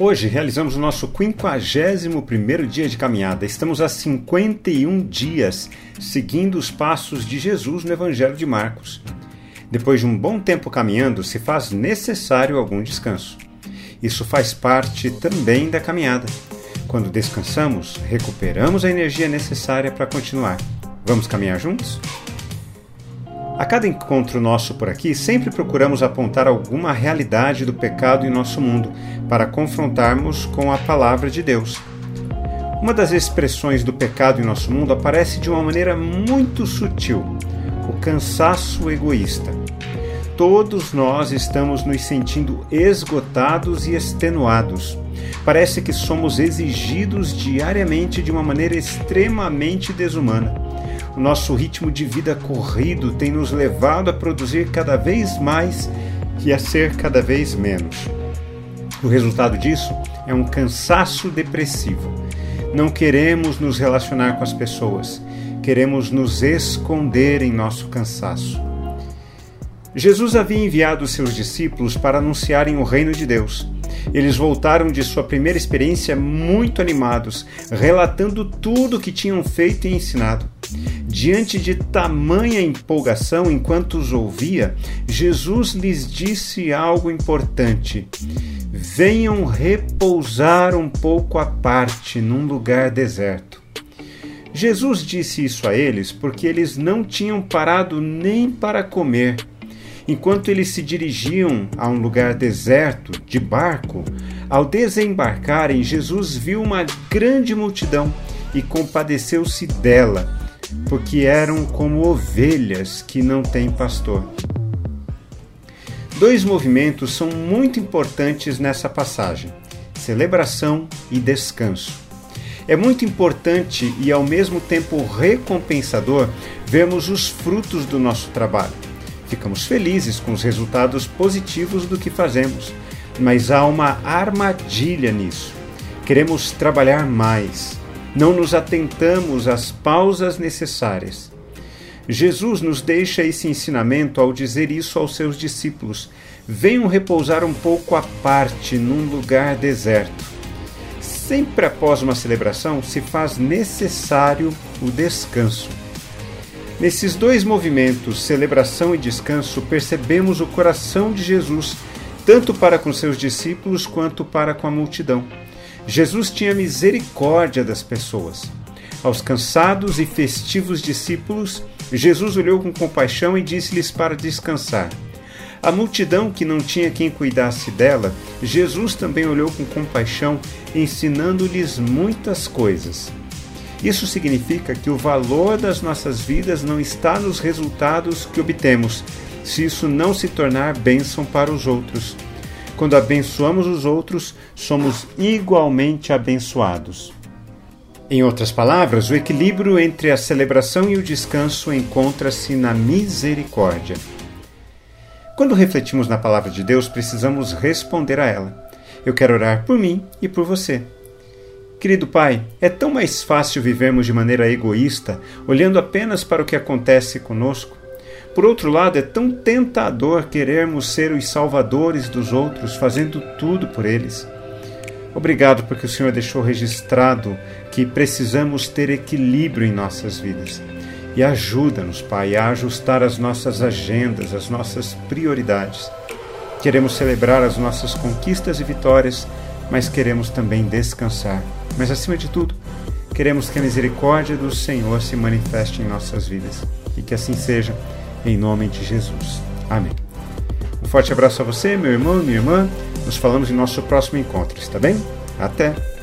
Hoje realizamos o nosso 51º dia de caminhada. Estamos há 51 dias seguindo os passos de Jesus no Evangelho de Marcos. Depois de um bom tempo caminhando, se faz necessário algum descanso. Isso faz parte também da caminhada. Quando descansamos, recuperamos a energia necessária para continuar. Vamos caminhar juntos? A cada encontro nosso por aqui, sempre procuramos apontar alguma realidade do pecado em nosso mundo para confrontarmos com a palavra de Deus. Uma das expressões do pecado em nosso mundo aparece de uma maneira muito sutil: o cansaço egoísta. Todos nós estamos nos sentindo esgotados e extenuados. Parece que somos exigidos diariamente de uma maneira extremamente desumana. O nosso ritmo de vida corrido tem nos levado a produzir cada vez mais e a ser cada vez menos. O resultado disso é um cansaço depressivo. Não queremos nos relacionar com as pessoas, queremos nos esconder em nosso cansaço. Jesus havia enviado seus discípulos para anunciarem o reino de Deus. Eles voltaram de sua primeira experiência muito animados, relatando tudo o que tinham feito e ensinado. Diante de tamanha empolgação enquanto os ouvia, Jesus lhes disse algo importante: Venham repousar um pouco à parte num lugar deserto. Jesus disse isso a eles porque eles não tinham parado nem para comer. Enquanto eles se dirigiam a um lugar deserto, de barco, ao desembarcarem, Jesus viu uma grande multidão e compadeceu-se dela, porque eram como ovelhas que não têm pastor. Dois movimentos são muito importantes nessa passagem: celebração e descanso. É muito importante e ao mesmo tempo recompensador vermos os frutos do nosso trabalho. Ficamos felizes com os resultados positivos do que fazemos, mas há uma armadilha nisso. Queremos trabalhar mais. Não nos atentamos às pausas necessárias. Jesus nos deixa esse ensinamento ao dizer isso aos seus discípulos: venham repousar um pouco à parte num lugar deserto. Sempre após uma celebração se faz necessário o descanso. Nesses dois movimentos, celebração e descanso, percebemos o coração de Jesus, tanto para com seus discípulos quanto para com a multidão. Jesus tinha misericórdia das pessoas. Aos cansados e festivos discípulos, Jesus olhou com compaixão e disse-lhes para descansar. A multidão que não tinha quem cuidasse dela, Jesus também olhou com compaixão, ensinando-lhes muitas coisas. Isso significa que o valor das nossas vidas não está nos resultados que obtemos, se isso não se tornar bênção para os outros. Quando abençoamos os outros, somos igualmente abençoados. Em outras palavras, o equilíbrio entre a celebração e o descanso encontra-se na misericórdia. Quando refletimos na palavra de Deus, precisamos responder a ela. Eu quero orar por mim e por você. Querido Pai, é tão mais fácil vivermos de maneira egoísta, olhando apenas para o que acontece conosco. Por outro lado, é tão tentador querermos ser os salvadores dos outros, fazendo tudo por eles. Obrigado porque o Senhor deixou registrado que precisamos ter equilíbrio em nossas vidas. E ajuda-nos, Pai, a ajustar as nossas agendas, as nossas prioridades. Queremos celebrar as nossas conquistas e vitórias, mas queremos também descansar mas acima de tudo, queremos que a misericórdia do Senhor se manifeste em nossas vidas e que assim seja, em nome de Jesus. Amém. Um forte abraço a você, meu irmão, minha irmã. Nos falamos em nosso próximo encontro, está bem? Até!